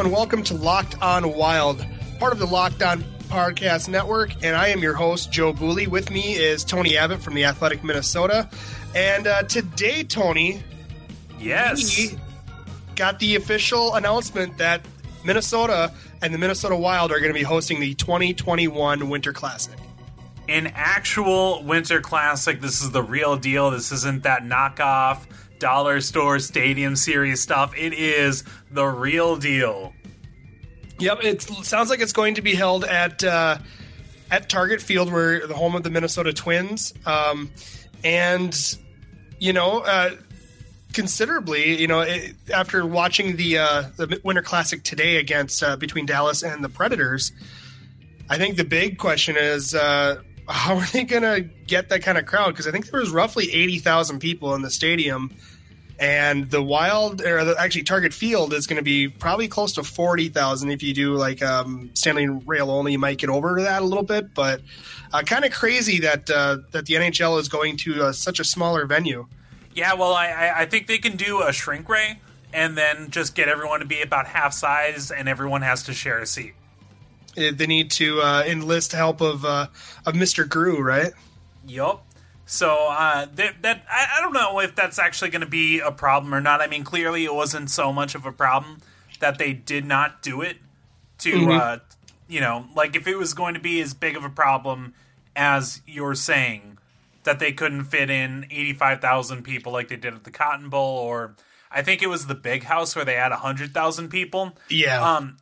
Hello and welcome to Locked On Wild, part of the Locked On Podcast Network, and I am your host, Joe Bouley. With me is Tony Abbott from the Athletic Minnesota. And uh, today, Tony, Yes. we got the official announcement that Minnesota and the Minnesota Wild are going to be hosting the 2021 Winter Classic. An actual Winter Classic. This is the real deal. This isn't that knockoff dollar store stadium series stuff. It is the real deal. Yep, it sounds like it's going to be held at uh, at Target Field, where the home of the Minnesota Twins, um, and you know, uh, considerably, you know, it, after watching the uh, the Winter Classic today against uh, between Dallas and the Predators, I think the big question is. Uh, how are they going to get that kind of crowd? Because I think there was roughly eighty thousand people in the stadium, and the Wild or the, actually Target Field is going to be probably close to forty thousand. If you do like um, Stanley Rail only, you might get over to that a little bit. But uh, kind of crazy that uh, that the NHL is going to uh, such a smaller venue. Yeah, well, I, I- think they can do a shrink ray and then just get everyone to be about half size and everyone has to share a seat. Uh, They need to uh, enlist help of uh, of Mister Gru, right? Yup. So uh, that, that I, I don't know if that's actually going to be a problem or not. I mean, clearly it wasn't so much of a problem that they did not do it. To uh, you know, like if it was going to be as big of a problem as you're saying that they couldn't fit in eighty five thousand people like they did at the Cotton Bowl, or I think it was the Big House where they had hundred thousand people. Yeah. Um,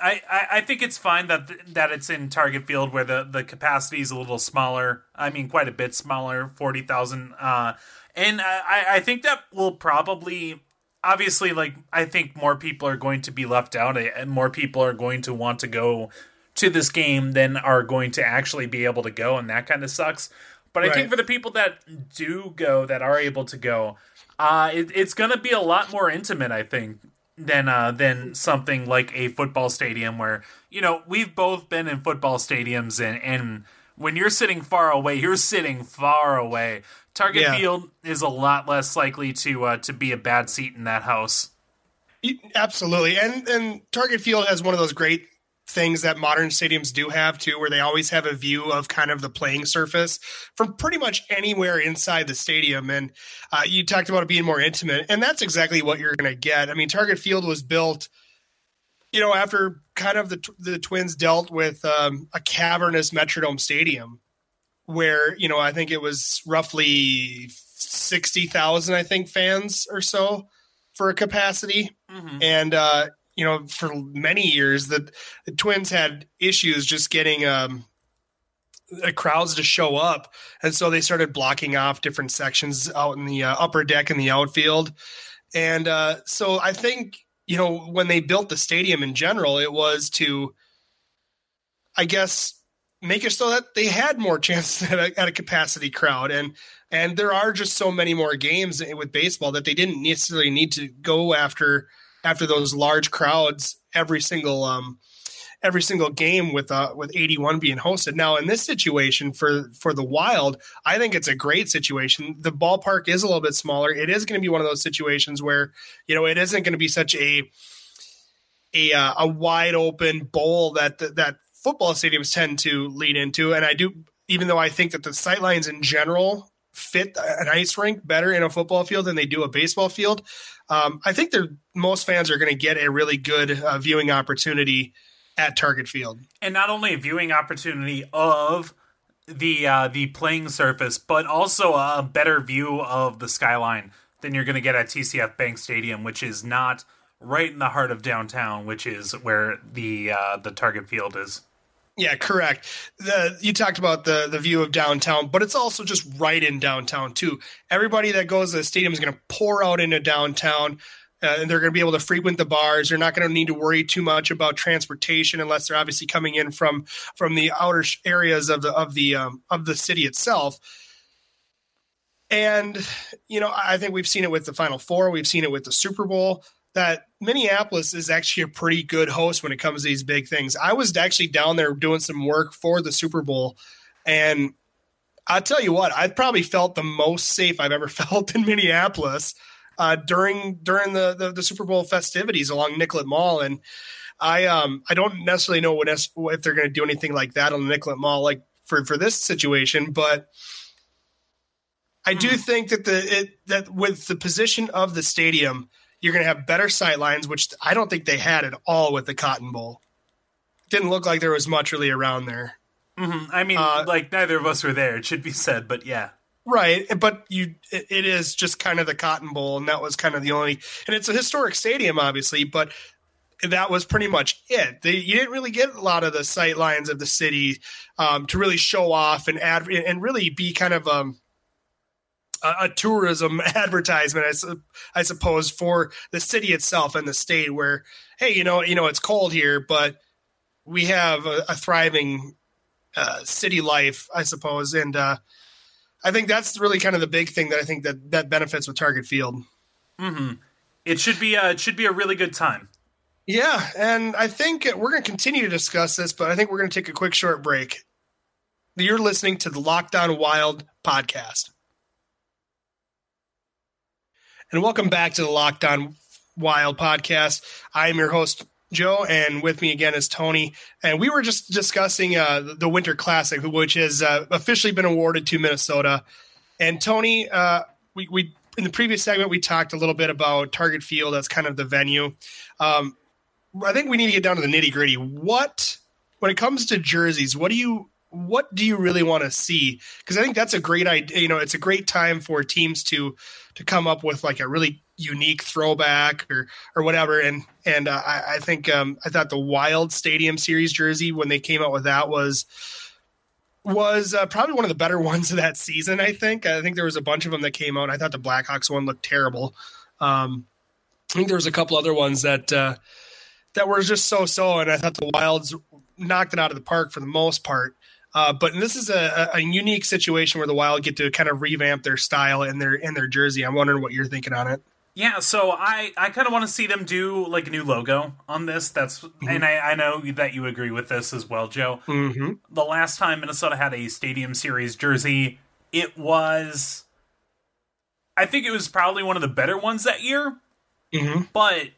I, I, I think it's fine that that it's in Target Field where the, the capacity is a little smaller. I mean, quite a bit smaller, forty thousand. Uh, and I, I think that will probably, obviously, like I think more people are going to be left out, and more people are going to want to go to this game than are going to actually be able to go, and that kind of sucks. But I Right. think for the people that do go, that are able to go, uh, it, it's going to be a lot more intimate. I think than uh, than something like a football stadium where you know we've both been in football stadiums and and when you're sitting far away, you're sitting far away. Target Yeah. Field is a lot less likely to uh, to be a bad seat in that house. Absolutely, and and Target Field has one of those great things that modern stadiums do have too, where they always have a view of kind of the playing surface from pretty much anywhere inside the stadium. And uh, you talked about it being more intimate, and that's exactly what you're going to get. I mean, Target Field was built, you know, after kind of the the Twins dealt with um, a cavernous Metrodome Stadium, where you know I think it was roughly sixty thousand, I think, fans or so for a capacity and uh, you know for many years that the twins had issues just getting um, crowds to show up. And so they started blocking off different sections out in the uh, upper deck in the outfield. And uh, so i think you know when they built the stadium in general it was to i guess make it so that they had more chances at a, at a capacity crowd. And and there are just so many more games with baseball that they didn't necessarily need to go after after those large crowds every single um every single game with uh with 81 being hosted. Now in this situation for for the wild i think it's a great situation. The ballpark is a little bit smaller. It is going to be one of those situations where you know it isn't going to be such a a uh, a wide open bowl that that football stadiums tend to lead into. And i do even though i think that the sight lines in general fit an ice rink better in a football field than they do a baseball field um, I think they're most fans are going to get a really good uh, viewing opportunity at Target Field. and not only a viewing opportunity of the uh, the playing surface, but also a better view of the skyline than you're going to get at TCF Bank Stadium, which is not right in the heart of downtown, which is where the uh, the target field is. Yeah, correct. The, you talked about the the view of downtown, but it's also just right in downtown too. Everybody that goes to the stadium is going to pour out into downtown. Uh, and they're going to be able to frequent the bars. They're not going to need to worry too much about transportation unless they're obviously coming in from from the outer areas of the of the um, of the city itself. And you know, I think we've seen it with the Final Four. We've seen it with the Super Bowl. That Minneapolis is actually a pretty good host when it comes to these big things. I was actually down there doing some work for the Super Bowl, and I'll tell you what, I've probably felt the most safe I've ever felt in Minneapolis uh, during during the, the, the Super Bowl festivities along Nicollet Mall, and I um I don't necessarily know what if they're going to do anything like that on the Nicollet Mall like for for this situation, but I do hmm. think that the it, that with the position of the stadium, you're going to have better sight lines, which I don't think they had at all with the Cotton Bowl. Didn't look like there was much really around there. Mm-hmm. I mean, uh, like neither of us were there. It should be said, but yeah, right. But you, it, it is just kind of the Cotton Bowl, and that was kind of the only. And it's a historic stadium, obviously, but that was pretty much it. They, you didn't really get a lot of the sight lines of the city um, to really show off and add and really be kind of um, a, a, tourism advertisement, I, I, suppose, for the city itself and the state. Where hey, you know, you know, it's cold here, but we have a, a thriving uh, city life, I suppose, and uh, I think that's really kind of the big thing that I think that that benefits with Target Field. Mm-hmm. It should be a, it should be a really good time. Yeah, and I think we're going to continue to discuss this, but I think we're going to take a quick short break. You're listening to the Locked On Wild podcast. And welcome back to the Locked On Wild podcast. I am your host, Joe, and with me again is Tony. And we were just discussing uh, the Winter Classic, which has uh, officially been awarded to Minnesota. And Tony, uh, we, we in the previous segment we talked a little bit about Target Field as kind of the venue. Um, I think we need to get down to the nitty gritty. What, when it comes to jerseys, what do you what do you really want to see? Because I think that's a great idea. You know, it's a great time for teams to to come up with like a really unique throwback or or whatever. And and uh, I, I, think um, I thought the Wild Stadium Series jersey when they came out with that was was uh, probably one of the better ones of that season. I think I think there was a bunch of them that came out. I thought the Blackhawks one looked terrible. Um, I think there was a couple other ones that. Uh, that were just so so, and I thought the Wilds knocked it out of the park for the most part. Uh, but this is a, a, unique situation where the Wild get to kind of revamp their style and their in their jersey. I'm wondering what you're thinking on it. Yeah, so I, I kind of want to see them do like a new logo on this. That's mm-hmm. and I, I know that you agree with this as well, Joe. Mm-hmm. The last time Minnesota had a Stadium Series jersey, it was, I think it was probably one of the better ones that year. Mm-hmm. But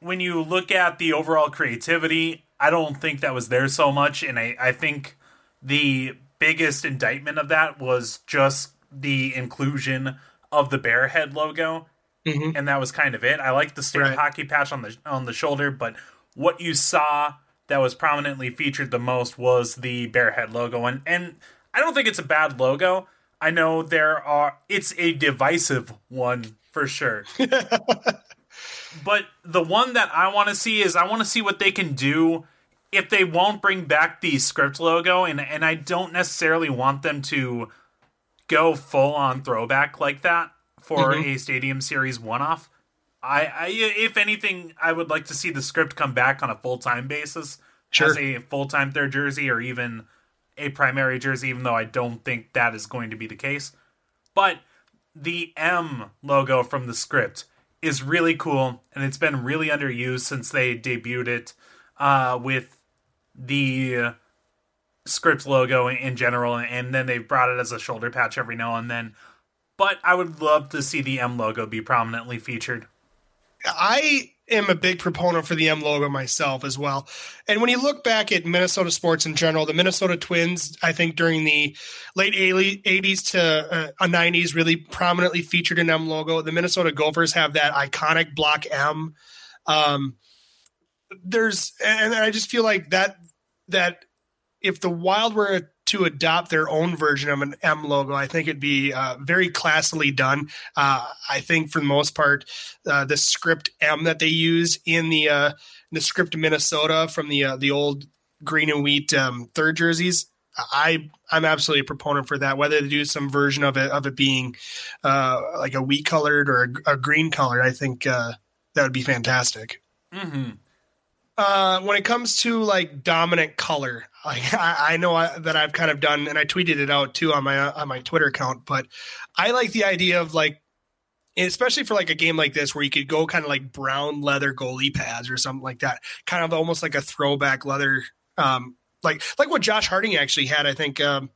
when you look at the overall creativity, I don't think that was there so much. And I, I think the biggest indictment of that was just the inclusion of the bear head logo. Mm-hmm. And that was kind of it. I like the state right. hockey patch on the on the shoulder, but what you saw that was prominently featured the most was the bear head logo. And and I don't think it's a bad logo. I know there are it's a divisive one for sure. But the one that I want to see is I want to see what they can do if they won't bring back the script logo, and and I don't necessarily want them to go full on throwback like that for mm-hmm. a Stadium Series one off. I, I, if anything, I would like to see the script come back on a full time basis sure. as a full time third jersey or even a primary jersey, even though I don't think that is going to be the case. But the M logo from the script is really cool, and it's been really underused since they debuted it uh, with the script logo in general, and then they've brought it as a shoulder patch every now and then. But I would love to see the M logo be prominently featured. I am a big proponent for the M logo myself as well. And when you look back at Minnesota sports in general, the Minnesota Twins, I think during the late 80s to uh, 90s, really prominently featured an M logo. The Minnesota Gophers have that iconic block M. Um, there's, and I just feel like that that if the Wild were to adopt their own version of an M logo. I think it'd be uh, very classily done. Uh, I think for the most part, uh, the script M that they use in the uh, the script Minnesota from the uh, the old green and wheat um, third jerseys. I I'm absolutely a proponent for that. Whether they do some version of it of it being uh, like a wheat colored or a, a green colored, I think that would be fantastic. Mm-hmm. Uh, when it comes to like dominant color, like I, I know I, that I've kind of done, and I tweeted it out too on my on my Twitter account. But I like the idea of like, especially for like a game like this where you could go kind of like brown leather goalie pads or something like that, kind of almost like a throwback leather, um, like like what Josh Harding actually had. I think um,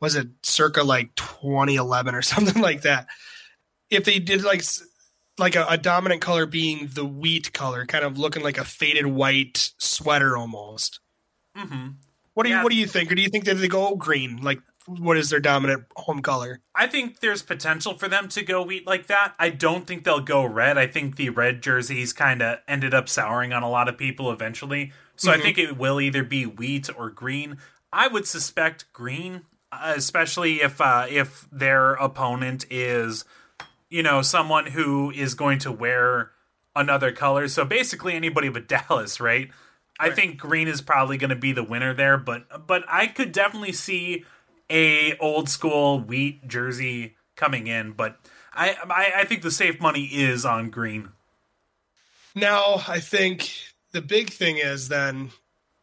was it circa like 2011 or something like that. If they did like like a, a, dominant color being the wheat color, kind of looking like a faded white sweater almost. Mm-hmm. What do you What do you think? Or do you think that they go green? Like, what is their dominant home color? I think there's potential for them to go wheat like that. I don't think they'll go red. I think the red jerseys kind of ended up souring on a lot of people eventually. So mm-hmm. I think it will either be wheat or green. I would suspect green, especially if uh, if their opponent is, you know, someone who is going to wear another color. So basically anybody but Dallas, right? I think green is probably going to be the winner there, but but I could definitely see a old school wheat jersey coming in, but I, I I think the safe money is on green. Now, I think the big thing is then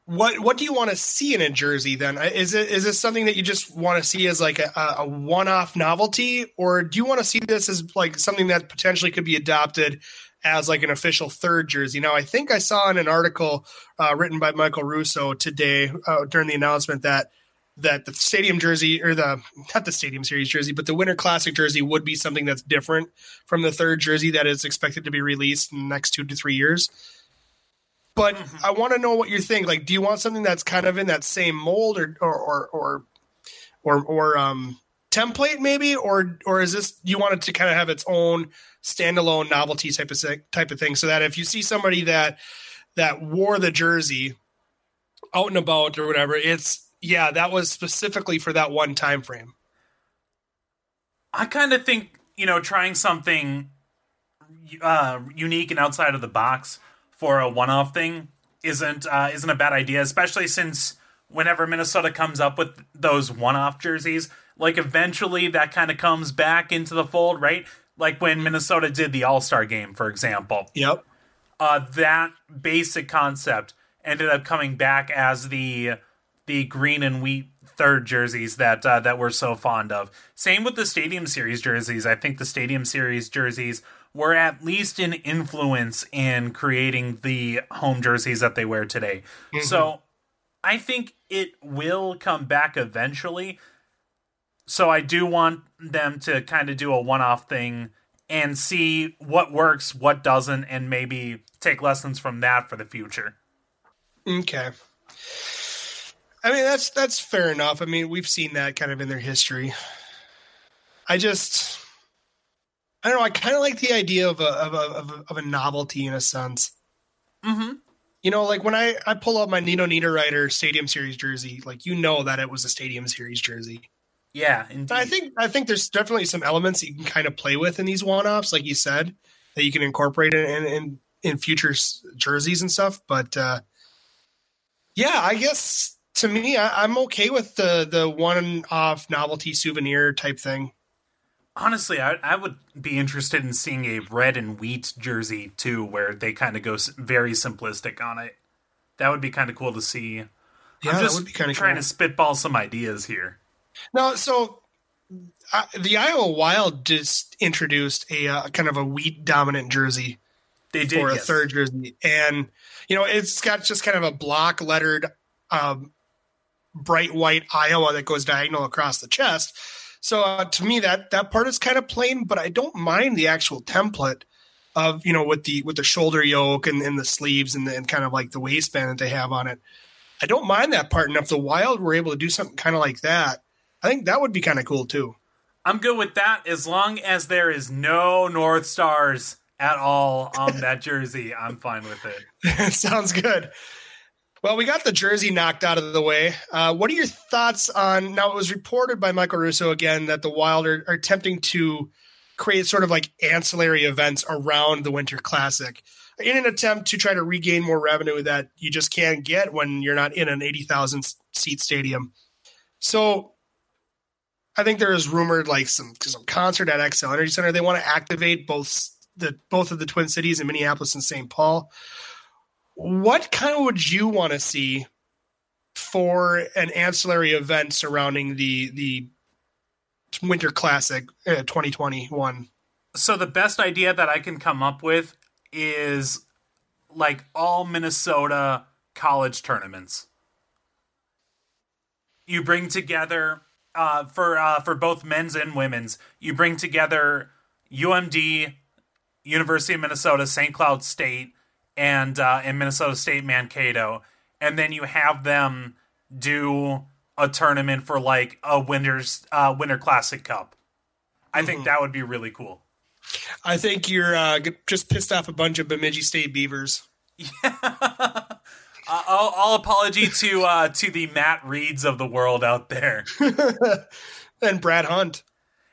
what what do you want to see in a jersey then is it is this something that you just want to see as like a, a one-off novelty or do you want to see this as like something that potentially could be adopted as like an official third jersey. Now, I think I saw in an article uh, written by Michael Russo today uh, during the announcement that that the stadium jersey or the not the stadium series jersey, but the Winter Classic jersey would be something that's different from the third jersey that is expected to be released in the next two to three years. But mm-hmm. I want to know what you think. Like, do you want something that's kind of in that same mold, or or or or or, or um, template, maybe, or or is this you want it to kind of have its own standalone novelty type of type of thing, so that if you see somebody that that wore the jersey out and about or whatever, it's yeah, that was specifically for that one time frame. I kind of think you know trying something uh, unique and outside of the box for a one-off thing isn't uh, isn't a bad idea, especially since whenever Minnesota comes up with those one-off jerseys, like eventually that kind of comes back into the fold, right? like when Minnesota did the All Star game, for example. Yep. Uh, that basic concept ended up coming back as the the green and wheat third jerseys that uh, that we're so fond of. Same with the Stadium Series jerseys. I think the Stadium Series jerseys were at least an influence in creating the home jerseys that they wear today. Mm-hmm. So I think it will come back eventually so I do want them to kind of do a one-off thing and see what works, what doesn't, and maybe take lessons from that for the future. Okay. I mean that's that's fair enough. I mean we've seen that kind of in their history. I just I don't know. I kind of like the idea of a of a of a, of a novelty in a sense. Mm-hmm. You know, like when I I pull up my Nino Niederreiter Stadium Series jersey, like you know that it was a Stadium Series jersey. Yeah, indeed. I think I think there's definitely some elements you can kind of play with in these one-offs, like you said, that you can incorporate in in, in future jerseys and stuff. But uh, yeah, I guess to me, I, I'm okay with the the one-off novelty souvenir type thing. Honestly, I, I would be interested in seeing a red and wheat jersey too, where they kind of go very simplistic on it. That would be kind of cool to see. Yeah, I'm just that would be kind of trying cool. to spitball some ideas here. No, so uh, the Iowa Wild just introduced a uh, kind of a wheat dominant jersey. They did for yes. a third jersey, and you know it's got just kind of a block lettered, um, bright white Iowa that goes diagonal across the chest. So uh, to me, that that part is kind of plain, but I don't mind the actual template of you know with the with the shoulder yoke and, and the sleeves and, the, and kind of like the waistband that they have on it. I don't mind that part. And if the Wild were able to do something kind of like that, I think that would be kind of cool too. I'm good with that as long as there is no North Stars at all on that jersey. I'm fine with it. Sounds good. Well, we got the jersey knocked out of the way. Uh, what are your thoughts on now? It was reported by Michael Russo again that the Wild are, are attempting to create sort of like ancillary events around the Winter Classic in an attempt to try to regain more revenue that you just can't get when you're not in an 80,000 seat stadium. So I think there is rumored like some some concert at Xcel Energy Center. They want to activate both the both of the Twin Cities in Minneapolis and St. Paul. What kind of would you want to see for an ancillary event surrounding the the Winter Classic uh, 2021? So the best idea that I can come up with is like all Minnesota college tournaments. You bring together uh, for uh, for both men's and women's. You bring together UMD, University of Minnesota, St. Cloud State, and uh, and Minnesota State Mankato, and then you have them do a tournament for like a winter's uh, Winter Classic Cup. I mm-hmm. think that would be really cool. I think you're uh, just pissed off a bunch of Bemidji State Beavers. Yeah. uh, all, all, apology to uh, to the Matt Reads of the world out there, and Brad Hunt,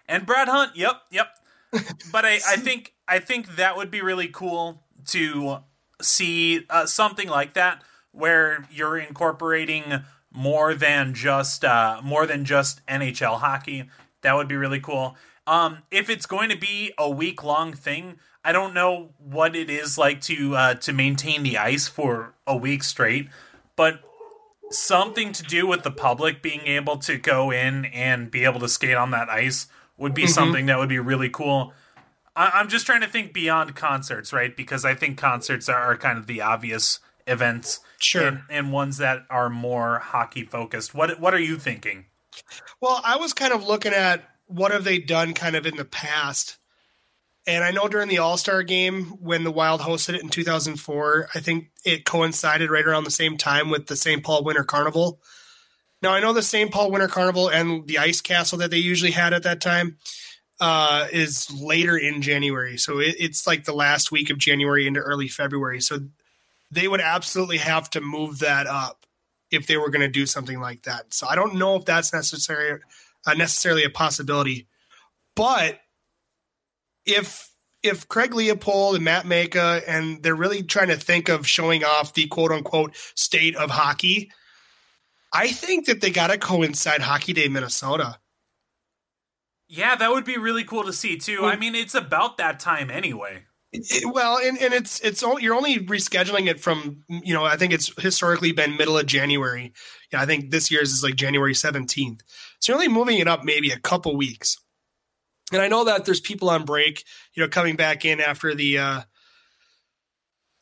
and Brad Hunt. Yep, yep. But I, I think I think that would be really cool to see uh, something like that where you're incorporating more than just uh, more than just NHL hockey. That would be really cool. Um, if it's going to be a week long thing, I don't know what it is like to uh, to maintain the ice for a week straight, but something to do with the public being able to go in and be able to skate on that ice would be mm-hmm. something that would be really cool. I- am just trying to think beyond concerts, right? Because I think concerts are, are kind of the obvious events, sure, and, and ones that are more hockey focused. What what are you thinking? Well, I was kind of looking at what have they done kind of in the past? And I know during the All Star game when the Wild hosted it in 2004, I think it coincided right around the same time with the St. Paul Winter Carnival. Now I know the St. Paul Winter Carnival and the Ice Castle that they usually had at that time uh, is later in January, so it, it's like the last week of January into early February. So they would absolutely have to move that up if they were going to do something like that. So I don't know if that's necessary uh, necessarily a possibility. But if if Craig Leopold and Matt Majka and they're really trying to think of showing off the quote unquote state of hockey, I think that they got to coincide Hockey Day Minnesota. Yeah, that would be really cool to see too. I mean, it's about that time anyway. It, well, and, and it's it's you're only rescheduling it from you know I think it's historically been middle of January. Yeah, I think this year's is like January seventeenth. So you're only moving it up maybe a couple weeks. And I know that there's people on break, you know, coming back in after the uh,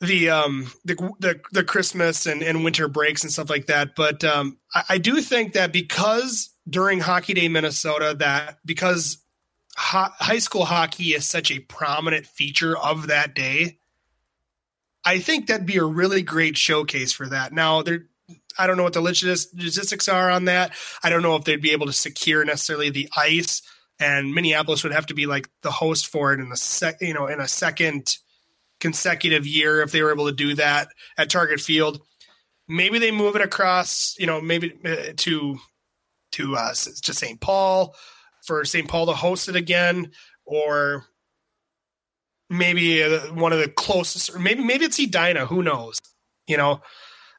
the um the the, the Christmas and, and winter breaks and stuff like that. But um, I, I do think that because during Hockey Day Minnesota, that because high school hockey is such a prominent feature of that day, I think that'd be a really great showcase for that. Now there I don't know what the logistics are on that. I don't know if they'd be able to secure necessarily the ice, and Minneapolis would have to be like the host for it in the sec, you know, in a second consecutive year if they were able to do that at Target Field. Maybe they move it across, you know, maybe uh, to to uh, to St. Paul for St. Paul to host it again, or maybe uh, one of the closest, or maybe maybe it's Edina. Who knows? You know,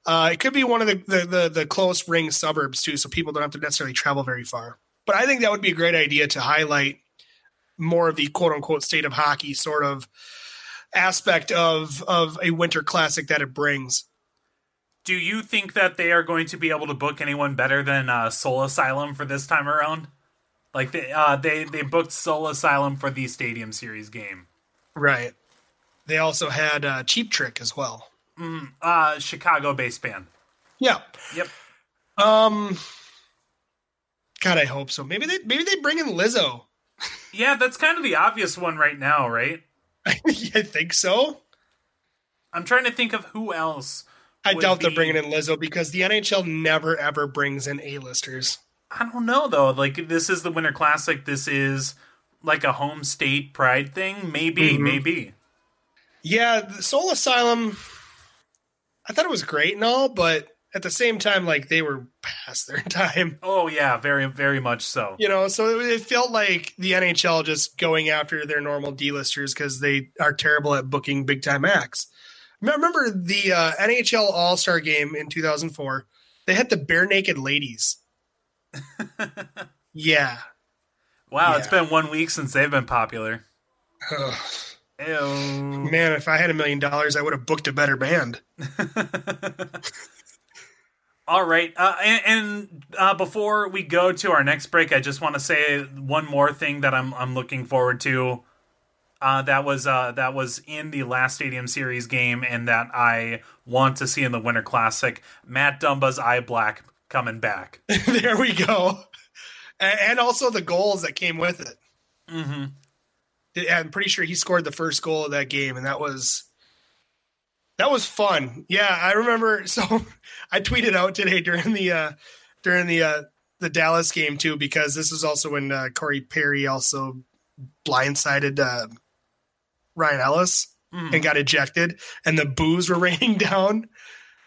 uh, it could be one of the, the, the the close ring suburbs too, so people don't have to necessarily travel very far. But I think that would be a great idea to highlight more of the quote unquote state of hockey sort of aspect of of a winter classic that it brings. Do you think that they are going to be able to book anyone better than uh, Soul Asylum for this time around? Like they uh, they they booked Soul Asylum for the Stadium Series game, right? They also had uh, Cheap Trick as well. Mm, uh, Chicago based band. Yeah. Yep. Um. God, I hope so. Maybe they maybe they bring in Lizzo. yeah, that's kind of the obvious one right now, right? I think so. I'm trying to think of who else. I doubt be... they're bringing in Lizzo because the NHL never ever brings in A-listers. I don't know though. Like this is the Winter Classic. This is like a home state pride thing. Maybe, mm-hmm. maybe. Yeah, the Soul Asylum. I thought it was great and all, but at the same time, like they were past their time. Oh yeah, very very much so. You know, so it, felt like the NHL just going after their normal D-listers because they are terrible at booking big time acts. Remember the uh, NHL All Star Game in 2004? They had the Barenaked Ladies. yeah. Wow, yeah. it's been one week since they've been popular. Ew. Man, if I had a million dollars, I would have booked a better band. All right, uh, and, and uh, before we go to our next break, I just want to say one more thing that I'm I'm looking forward to. Uh, that was uh, that was in the last Stadium Series game, and that I want to see in the Winter Classic. Matt Dumba's eye black coming back. there we go, and also the goals that came with it. Mm-hmm. I'm pretty sure he scored the first goal of that game, and that was that was fun. Yeah, I remember. So I tweeted out today during the uh, during the uh, the Dallas game too, because this is also when uh, Corey Perry also blindsided uh, Ryan Ellis mm. and got ejected, and the boos were raining down.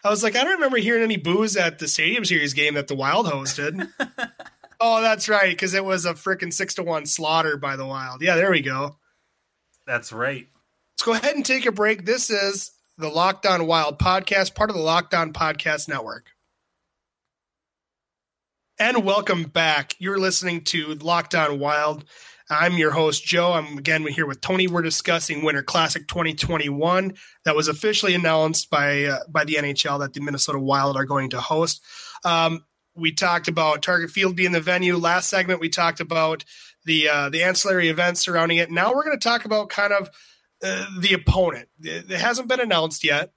I was like, I don't remember hearing any boos at the Stadium Series game that the Wild hosted. oh, that's right, because it was a freaking six to one slaughter by the Wild. Yeah, there we go. That's right. Let's go ahead and take a break. This is the Locked On Wild podcast, part of the Locked On Podcast Network. And welcome back. You're listening to Locked On Wild. I'm your host, Joe. I'm again here with Tony. We're discussing Winter Classic 2021 that was officially announced by uh, by the NHL that the Minnesota Wild are going to host. Um, we talked about Target Field being the venue. Last segment, we talked about the uh, the ancillary events surrounding it. Now we're going to talk about kind of uh, the opponent. It, it, hasn't been announced yet.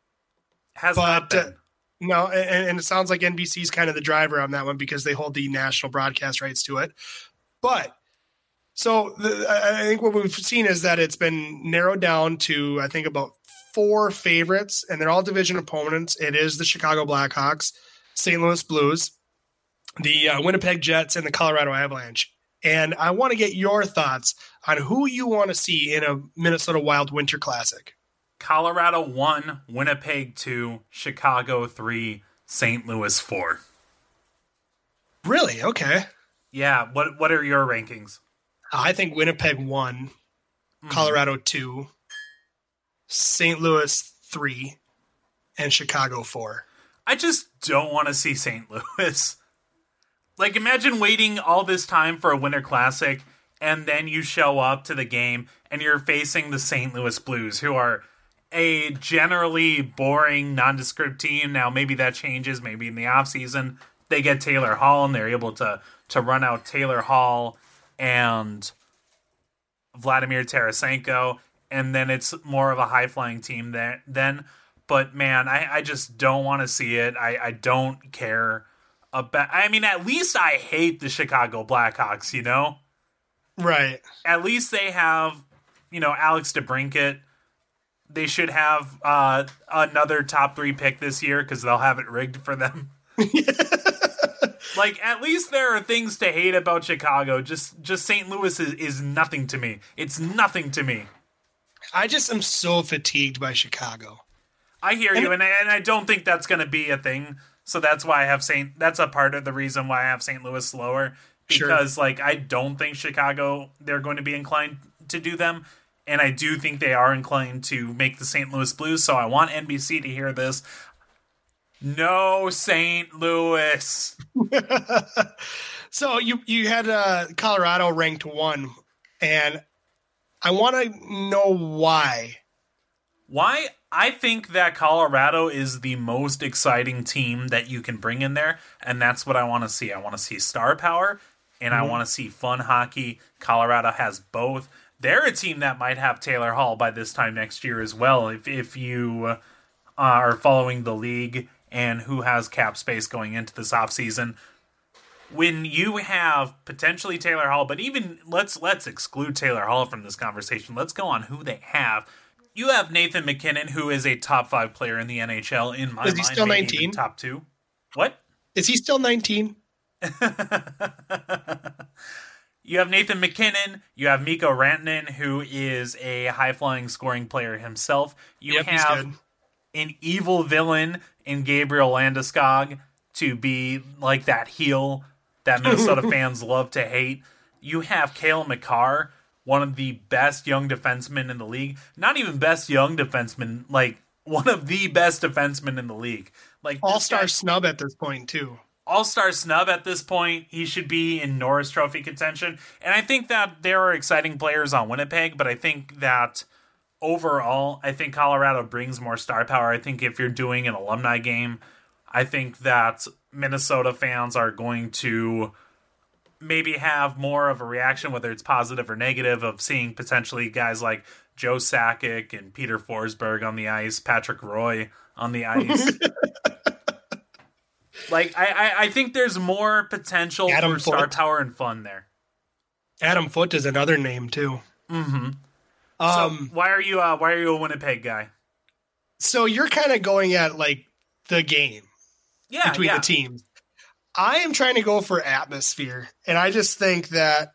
Has but, not been. Uh, no, and, and, it sounds like NBC is kind of the driver on that one because they hold the national broadcast rights to it. But so the, I think what we've seen is that it's been narrowed down to I think about four favorites, and they're all division opponents. It is the Chicago Blackhawks, St. Louis Blues, the uh, Winnipeg Jets, and the Colorado Avalanche. And I want to get your thoughts on who you want to see in a Minnesota Wild Winter Classic. Colorado 1, Winnipeg 2, Chicago 3, St. Louis 4. Really? Okay. Yeah, what what are your rankings? I think Winnipeg one, mm-hmm. Colorado two, St. Louis three, and Chicago four. I just don't want to see St. Louis. like, imagine waiting all this time for a Winter Classic, and then you show up to the game and you're facing the St. Louis Blues, who are a generally boring, nondescript team. Now, maybe that changes. Maybe in the offseason, they get Taylor Hall and they're able to to run out Taylor Hall and Vladimir Tarasenko, and then it's more of a high flying team that then. But man, I, I just don't want to see it. I, I don't care about. I mean, at least I hate the Chicago Blackhawks. You know, right? At least they have, you know, Alex DeBrincat. They should have uh, another top three pick this year because they'll have it rigged for them. like at least there are things to hate about Chicago. Just just St. Louis is, is nothing to me. It's nothing to me. I just am so fatigued by Chicago. I hear and you, and I, and I don't think that's going to be a thing. So that's why I have St. That's a part of the reason why I have St. Louis lower because sure. like I don't think Chicago they're going to be inclined to do them, and I do think they are inclined to make the St. Louis Blues. So I want NBC to hear this. No, St. Louis. so you you had uh, Colorado ranked one, and I want to know why. Why? I think that Colorado is the most exciting team that you can bring in there, and that's what I want to see. I want to see star power, and mm-hmm. I want to see fun hockey. Colorado has both. They're a team that might have Taylor Hall by this time next year as well. If if you uh, are following the league and who has cap space going into this offseason. When you have potentially Taylor Hall, but even let's let's exclude Taylor Hall from this conversation. Let's go on who they have. You have Nathan MacKinnon, who is a top five player in the NHL in my is he. Still nineteen? Top two. What? Is he still nineteen? you have Nathan MacKinnon. You have Mikko Rantanen, who is a high flying scoring player himself. You yep, have an evil villain in Gabriel Landeskog to be like that heel that Minnesota fans love to hate. You have Cale Makar, one of the best young defensemen in the league. Not even best young defenseman, like one of the best defensemen in the league. Like all star snub at this point too. All star snub at this point. He should be in Norris Trophy contention. And I think that there are exciting players on Winnipeg, but I think that overall, I think Colorado brings more star power. I think if you're doing an alumni game, I think that Minnesota fans are going to maybe have more of a reaction, whether it's positive or negative, of seeing potentially guys like Joe Sakic and Peter Forsberg on the ice, Patrick Roy on the ice. like I, I, I, think there's more potential Adam for Foote. star power and fun there. Adam Foote is another name too. Mm-hmm. Um, so why are you uh, why are you a Winnipeg guy? So you're kind of going at like the game, yeah, between yeah. the teams. I am trying to go for atmosphere, and I just think that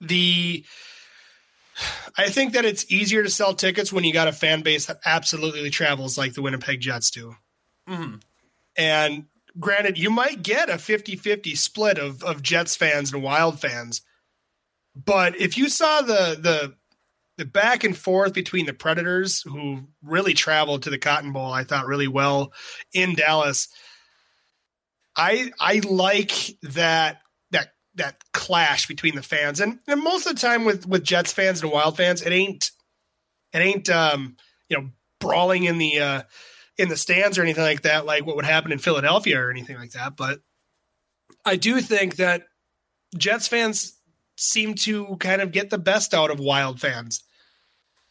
the I think that it's easier to sell tickets when you got a fan base that absolutely travels like the Winnipeg Jets do. Mm-hmm. And granted, you might get a 50 50 split of, of Jets fans and Wild fans. But if you saw the, the, the back and forth between the Predators, who really traveled to the Cotton Bowl, I thought really well in Dallas. I I like that that that clash between the fans, and, and most of the time with with Jets fans and Wild fans, it ain't it ain't um, you know brawling in the uh, in the stands or anything like that, like what would happen in Philadelphia or anything like that. But I do think that Jets fans seem to kind of get the best out of Wild fans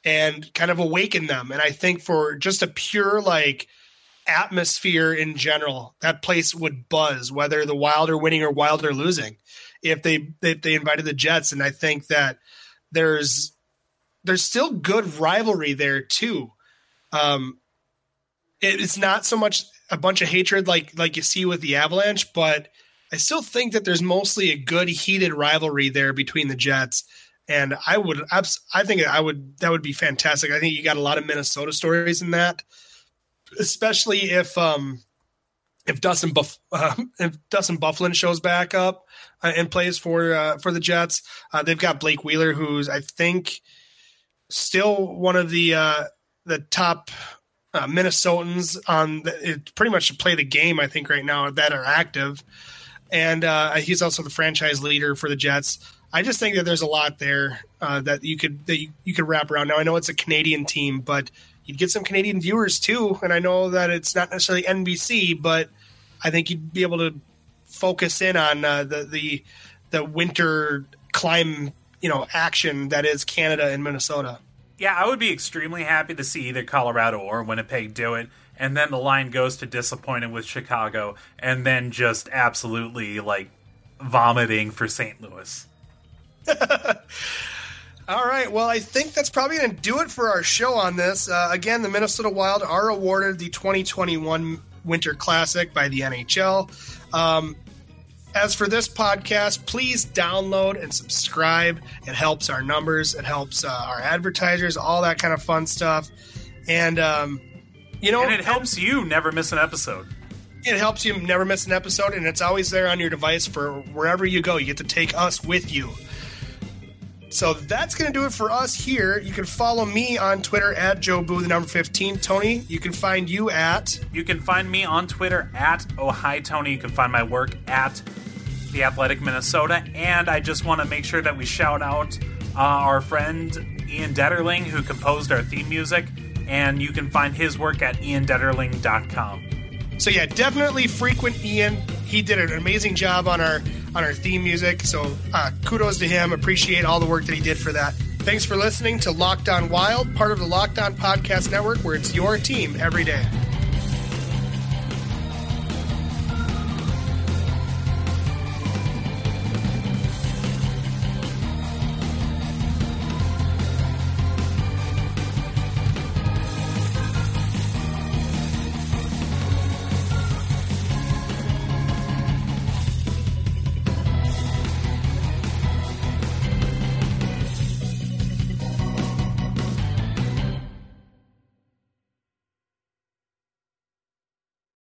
and kind of awaken them. And I think for just a pure like atmosphere in general, that place would buzz, whether the Wild are winning or Wild are losing if they if they invited the Jets, and I think that there's there's still good rivalry there too. Um, it, it's not so much a bunch of hatred like like you see with the Avalanche, but I still think that there's mostly a good heated rivalry there between the Jets. And I would, I think I would, that would be fantastic. I think you got a lot of Minnesota stories in that, especially if, um, if Dustin Buff, uh, if Dustin Byfuglien shows back up uh, and plays for uh, for the Jets, uh, they've got Blake Wheeler, who's I think still one of the uh, the top uh, Minnesotans on the, pretty much to play the game. I think right now that are active, and he's also the franchise leader for the Jets. I just think that there's a lot there that you could that you, you could wrap around. Now I know it's a Canadian team, but you'd get some Canadian viewers too. And I know that it's not necessarily NBC, but I think you'd be able to focus in on uh, the the the winter climb, you know, action that is Canada and Minnesota. Yeah, I would be extremely happy to see either Colorado or Winnipeg do it. And then the line goes to disappointed with Chicago, and then just absolutely like vomiting for St. Louis. All right. Well, I think that's probably going to do it for our show on this. Uh, again, the Minnesota Wild are awarded the 2021 Winter Classic by the NHL. Um, as for this podcast, please download and subscribe. It helps our numbers, it helps uh, our advertisers, all that kind of fun stuff. And, um, you know, and it helps you never miss an episode. It helps you never miss an episode, and it's always there on your device for wherever you go. You get to take us with you. So that's going to do it for us here. You can follow me on Twitter at Joe Boo, the number 15. Tony, you can find you at. You can find me on Twitter at Oh Hi Tony. You can find my work at The Athletic Minnesota. And I just want to make sure that we shout out uh, our friend Ian Detterling, who composed our theme music. And you can find his work at iandetterling.com. So yeah, definitely frequent Ian. He did an amazing job on our on our theme music. So uh, kudos to him. Appreciate all the work that he did for that. Thanks for listening to Locked On Wild, part of the Locked On Podcast Network, where it's your team every day.